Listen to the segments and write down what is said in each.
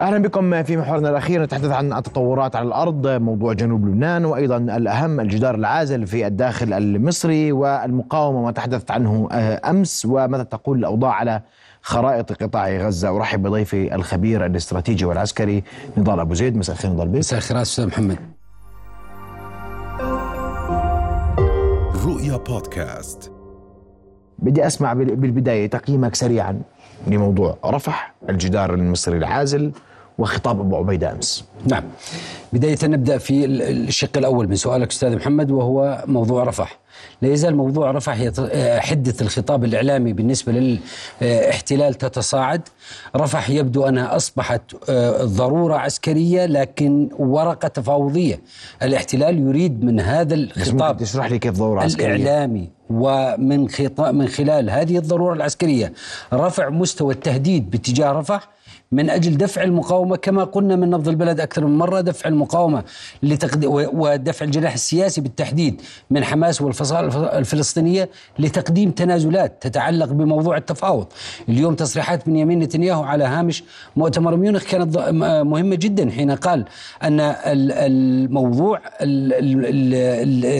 أهلا بكم في محورنا الأخير نتحدث عن التطورات على الأرض موضوع جنوب لبنان وأيضا الأهم الجدار العازل في الداخل المصري والمقاومة ما تحدثت عنه آه، أمس وماذا تقول الأوضاع على خرائط قطاع غزة؟ أرحب بضيفي الخبير الاستراتيجي والعسكري نضال أبو زيد. مساء الخير نضال بيك مساء الخير أستاذ محمد. رؤيا بودكاست. بدي أسمع بالبداية تقييمك سريعا لموضوع رفح الجدار المصري العازل. وخطاب أبو عبيدة أمس. نعم. بداية نبدأ في الشق الأول من سؤالك أستاذ محمد وهو موضوع رفح. لا يزال موضوع رفح حدة الخطاب الإعلامي بالنسبة للاحتلال تتصاعد. رفح يبدو أنها أصبحت آه، ضرورة عسكرية لكن ورقة تفاوضية. الاحتلال يريد من هذا الخطاب تشرح لي كيف ضرورة عسكرية؟ الإعلامي ومن خطاب من خلال هذه الضرورة العسكرية رفع مستوى التهديد باتجاه رفح من أجل دفع المقاومة كما قلنا من نبض البلد أكثر من مرة دفع المقاومة لتقد... ودفع الجناح السياسي بالتحديد من حماس والفصائل الفلسطينية لتقديم تنازلات تتعلق بموضوع التفاوض. اليوم تصريحات بنيامين نتنياهو على هامش مؤتمر ميونخ كانت مهمة جدا حين قال أن الموضوع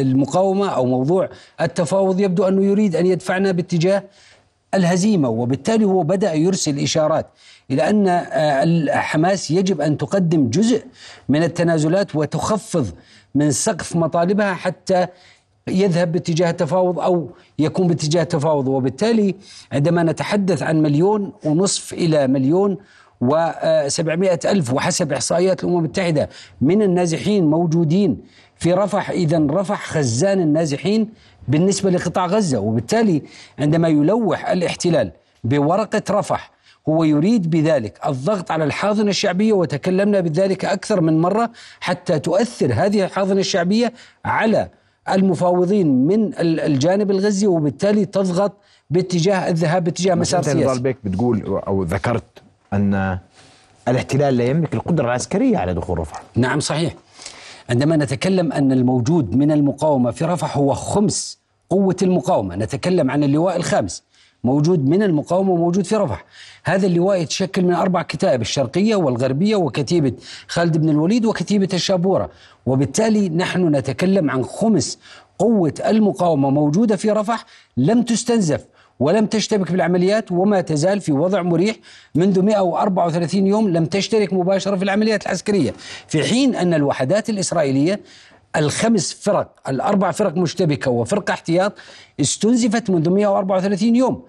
المقاومة أو موضوع التفاوض يبدو أنه يريد أن يدفعنا باتجاه الهزيمة وبالتالي هو بدأ يرسل إشارات إلى أن آه، حماس يجب أن تقدم جزء من التنازلات وتخفض من سقف مطالبها حتى يذهب باتجاه التفاوض أو يكون باتجاه التفاوض وبالتالي عندما نتحدث عن مليون ونصف إلى مليون و700 ألف وحسب إحصائيات الأمم المتحدة من النازحين موجودين في رفح إذا رفح خزان النازحين بالنسبة لقطاع غزة. وبالتالي عندما يلوح الاحتلال بورقة رفح هو يريد بذلك. الضغط على الحاضنة الشعبية وتكلمنا بذلك أكثر من مرة حتى تؤثر هذه الحاضنة الشعبية على المفاوضين من الجانب الغزي وبالتالي تضغط باتجاه الذهاب باتجاه مسار سياسي. بك بتقول أو ذكرت أن الاحتلال لا يملك القدرة العسكرية على دخول رفح. نعم صحيح. عندما نتكلم أن الموجود من المقاومة في رفح هو خمس قوة المقاومة نتكلم عن اللواء الخامس. موجود من المقاومة وموجود في رفح. هذا اللواء يتشكل من أربع كتائب الشرقية والغربية وكتيبة خالد بن الوليد وكتيبة الشابورة. وبالتالي نحن نتكلم عن خمس قوة المقاومة موجودة في رفح لم تستنزف ولم تشتبك بالعمليات وما تزال في وضع مريح منذ 134 يوم لم تشترك مباشرة في العمليات العسكرية. في حين أن الوحدات الإسرائيلية الخمس فرق الأربع فرق مشتبكة وفرقة احتياط استنزفت منذ 134 يوم.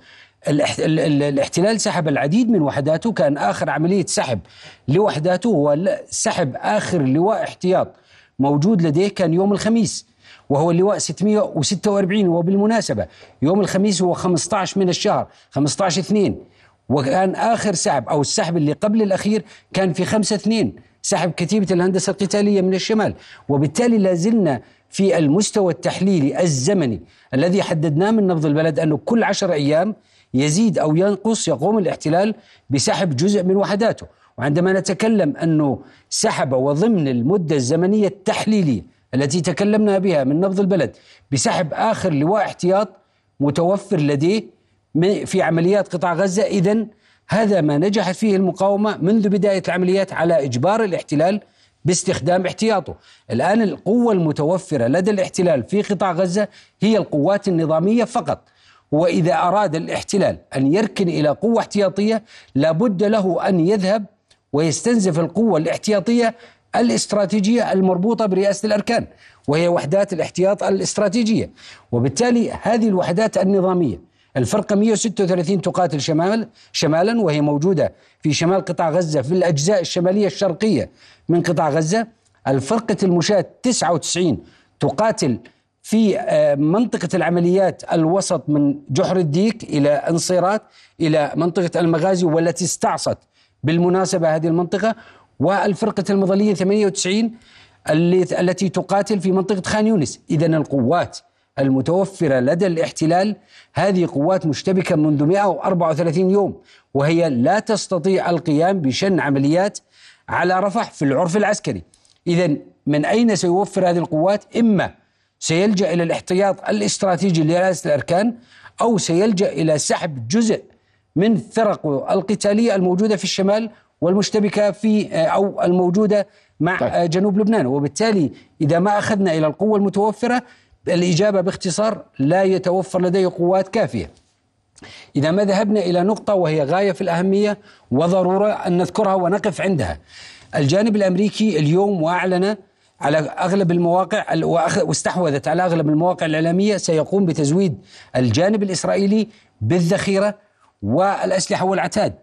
الاحتلال سحب العديد من وحداته كان آخر عملية سحب لوحداته هو سحب آخر لواء احتياط موجود لديه كان يوم الخميس وهو اللواء 646 وبالمناسبة يوم الخميس هو 15 من الشهر 15 2 وكان آخر سحب أو السحب اللي قبل الأخير كان في 5 2 سحب كتيبة الهندسة القتالية من الشمال. وبالتالي لازلنا في المستوى التحليلي الزمني الذي حددناه من نبض البلد أنه كل عشر أيام يزيد أو ينقص يقوم الاحتلال بسحب جزء من وحداته. وعندما نتكلم أنه سحب وضمن المدة الزمنية التحليلية التي تكلمنا بها من نبض البلد بسحب آخر لواء احتياط متوفر لديه في عمليات قطاع غزة إذا هذا ما نجحت فيه المقاومة منذ بداية العمليات على إجبار الاحتلال باستخدام احتياطه. الآن القوة المتوفرة لدى الاحتلال في قطاع غزة هي القوات النظامية فقط. وإذا أراد الاحتلال أن يركن إلى قوة احتياطية لابد له أن يذهب ويستنزف القوة الاحتياطية الاستراتيجية المربوطة برئاسة الأركان وهي وحدات الاحتياط الاستراتيجية. وبالتالي هذه الوحدات النظامية الفرقة 136 تقاتل شمال شمالا وهي موجودة في شمال قطاع غزة في الأجزاء الشمالية الشرقية من قطاع غزة. الفرقة المشاة 99 تقاتل في آه، منطقة العمليات الوسط من جحر الديك إلى انصيرات إلى منطقة المغازي والتي استعصت بالمناسبة هذه المنطقة. والفرقة المظلية 98 التي تقاتل في منطقة خان يونس. إذا القوات المتوفرة لدى الاحتلال هذه قوات مشتبكة منذ 134 يوم وهي لا تستطيع القيام بشن عمليات على رفح في العرف العسكري. إذا من أين سيوفر هذه القوات؟ إما سيلجأ إلى الاحتياط الاستراتيجي لرئاسة الأركان أو سيلجأ إلى سحب جزء من فرق القتالية الموجودة في الشمال والمشتبكة في أو الموجودة مع طيب. جنوب لبنان. وبالتالي إذا ما أخذنا إلى القوة المتوفرة الإجابة باختصار لا يتوفر لديه قوات كافية. إذا ما ذهبنا إلى نقطة وهي غاية في الأهمية وضرورة أن نذكرها ونقف عندها. الجانب الأمريكي اليوم وأعلن على أغلب المواقع واستحوذت على أغلب المواقع الإعلامية سيقوم بتزويد الجانب الإسرائيلي بالذخيرة والأسلحة والعتاد.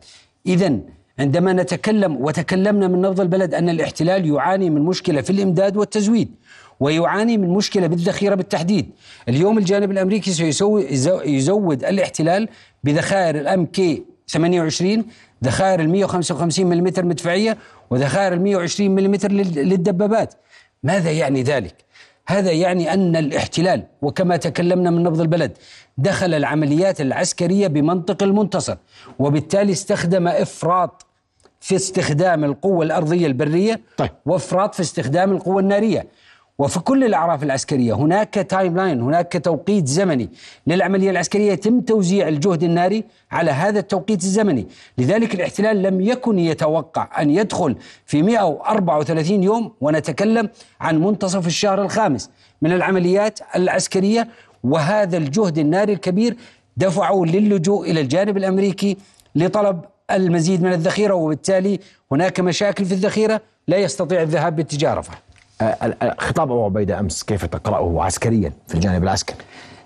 إذا عندما نتكلم وتكلمنا من نبض البلد أن الاحتلال يعاني من مشكلة في الإمداد والتزويد ويعاني من مشكلة بالذخيرة بالتحديد اليوم الجانب الأمريكي سيزود الاحتلال بذخائر الأم كي 28 ذخائر ال 155 ملم مدفعية وذخائر ال 120 ملم للدبابات ماذا يعني ذلك؟ هذا يعني أن الاحتلال وكما تكلمنا من نبض البلد دخل العمليات العسكرية بمنطق المنتصر وبالتالي استخدم إفراط في استخدام القوة الأرضية البرية طيب. وإفراط في استخدام القوة النارية وفي كل الأعراف العسكرية هناك timeline هناك توقيت زمني. للعملية العسكرية يتم توزيع الجهد الناري على هذا التوقيت الزمني. لذلك الاحتلال لم يكن يتوقع أن يدخل في 134 يوم ونتكلم عن منتصف الشهر الخامس. من العمليات العسكرية وهذا الجهد الناري الكبير دفعوا للجوء إلى الجانب الأمريكي لطلب المزيد من الذخيرة وبالتالي هناك مشاكل في الذخيرة لا يستطيع الذهاب باتجاه رفح. خطاب أبو عبيدة أمس كيف تقرأه عسكريا في الجانب العسكري؟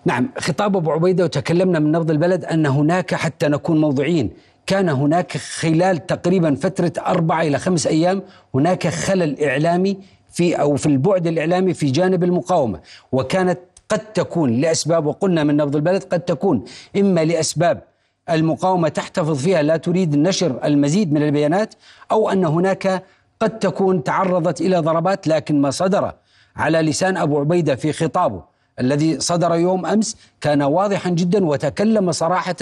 نعم خطاب أبو عبيدة وتكلمنا من نبض البلد أن هناك حتى نكون موضوعيين كان هناك خلال تقريبا فترة أربعة إلى خمس أيام هناك خلل إعلامي في أو في البعد الإعلامي في جانب المقاومة وكانت قد تكون لأسباب وقلنا من نبض البلد قد تكون إما لأسباب المقاومة تحتفظ فيها لا تريد نشر المزيد من البيانات أو أن هناك قد تكون تعرضت إلى ضربات لكن ما صدر على لسان أبو عبيدة في خطابه الذي صدر يوم أمس كان واضحا جدا وتكلم صراحة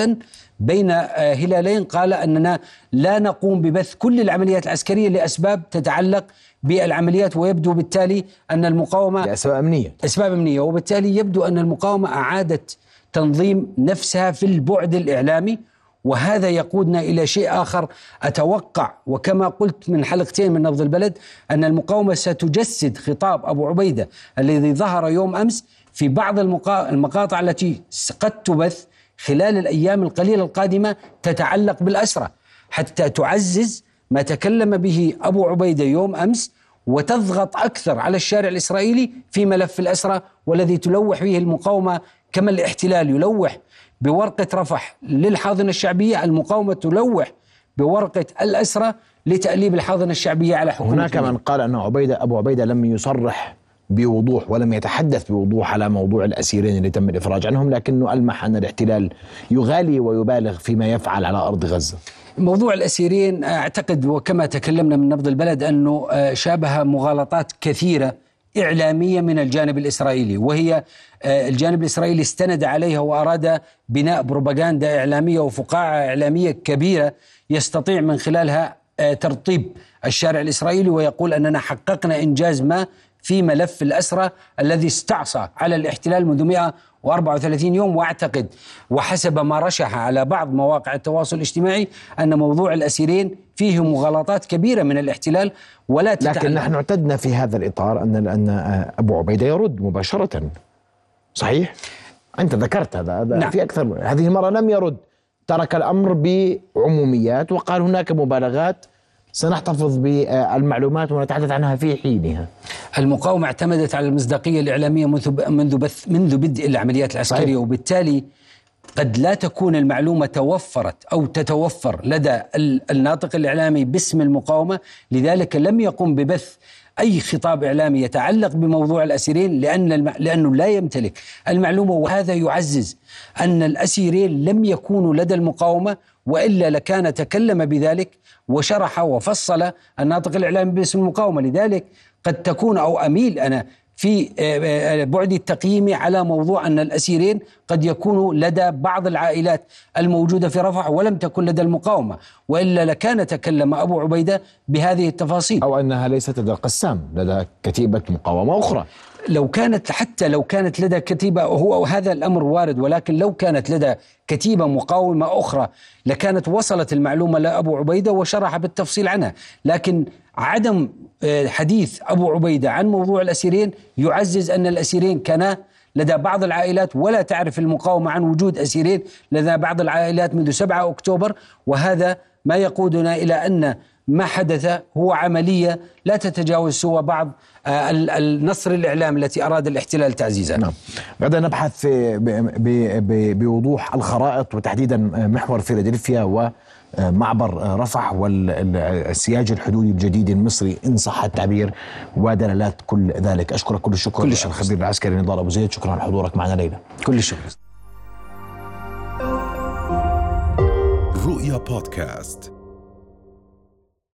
بين آه، هلالين قال أننا لا نقوم ببث كل العمليات العسكرية لأسباب تتعلق بالعمليات ويبدو بالتالي أن المقاومة لأسباب أمنية. اسباب أمنية وبالتالي يبدو أن المقاومة أعادت تنظيم نفسها في البعد الإعلامي وهذا يقودنا إلى شيء آخر. أتوقع وكما قلت من حلقتين من نبض البلد أن المقاومة ستجسد خطاب أبو عبيدة الذي ظهر يوم أمس في بعض المقاطع التي قد تبث خلال الأيام القليلة القادمة تتعلق بالاسرى حتى تعزز ما تكلم به أبو عبيدة يوم أمس وتضغط أكثر على الشارع الإسرائيلي في ملف الاسرى والذي تلوح فيه المقاومة كما الاحتلال يلوح. بورقة رفح للحاضنة الشعبية المقاومة تلوح بورقة الأسرة لتأليب الحاضنة الشعبية على حكومة هناك من قال أن عبيدة أبو عبيدة لم يصرح بوضوح ولم يتحدث بوضوح على موضوع الأسيرين اللي تم الإفراج عنهم لكنه ألمح أن الاحتلال يغالي ويبالغ فيما يفعل على أرض غزة. موضوع الأسيرين أعتقد وكما تكلمنا من نبض البلد أنه آه، شابه مغالطات كثيرة إعلامية من الجانب الإسرائيلي وهي آه، الجانب الإسرائيلي استند عليها وأراد بناء بروباغندا إعلامية وفقاعة إعلامية كبيرة يستطيع من خلالها آه، ترطيب الشارع الإسرائيلي ويقول أننا حققنا إنجاز ما في ملف الأسرة الذي استعصى على الاحتلال منذ 134 يوم وأعتقد وحسب ما رشح على بعض مواقع التواصل الاجتماعي أن موضوع الأسيرين فيه مغالطات كبيرة من الاحتلال ولا تتعلق لكن نحن اعتدنا في هذا الإطار أن أن أبو عبيدة يرد مباشرة صحيح؟ أنت ذكرت هذا نعم. في أكثر هذه المرة لم يرد ترك الأمر بعموميات وقال هناك مبالغات سنحتفظ بالمعلومات ونتحدث عنها في حينها. المقاومة اعتمدت على المصداقية الإعلامية منذ منذ بث منذ بدء العمليات العسكرية صحيح. وبالتالي قد لا تكون المعلومة توفرت أو تتوفر لدى الناطق الإعلامي باسم المقاومة، لذلك لم يقم ببث أي خطاب إعلامي يتعلق بموضوع الأسيرين لأن الم... لأنه لا يمتلك المعلومة وهذا يعزز أن الأسيرين لم يكونوا لدى المقاومة وإلا لكان تكلم بذلك وشرح وفصل الناطق الاعلامي باسم المقاومة. لذلك قد تكون أو أميل أنا في آه، آه، بعد التقييم على موضوع أن الأسيرين قد يكونوا لدى بعض العائلات الموجودة في رفح ولم تكن لدى المقاومة. وإلا لكان تكلم أبو عبيدة بهذه التفاصيل. أو أنها ليست لدى القسام لدى كتيبة مقاومة أخرى. لو كانت حتى لو كانت لدى كتيبة هو هذا الأمر وارد ولكن لو كانت لدى كتيبة مقاومة أخرى لكانت وصلت المعلومة لأبو عبيدة وشرح بالتفصيل عنها. لكن عدم آه، حديث أبو عبيدة عن موضوع الأسيرين يعزز أن الأسيرين كانا لدى بعض العائلات ولا تعرف المقاومة عن وجود أسيرين لدى بعض العائلات منذ 7 أكتوبر. وهذا ما يقودنا إلى أن ما حدث هو عملية لا تتجاوز سوى بعض آه، النصر الإعلام التي أراد الاحتلال تعزيزها. نعم. غدا نبحث بوضوح الخرائط وتحديدا محور فيلادلفيا ومعبر رفح والسياج الحدودي الجديد المصري إن صح التعبير ودلالات كل ذلك. أشكرك كل الشكر كل الشكر. الخبير العسكري نضال أبو زيد. شكرا على حضورك معنا ليلى. كل الشكر. رؤيا بودكاست.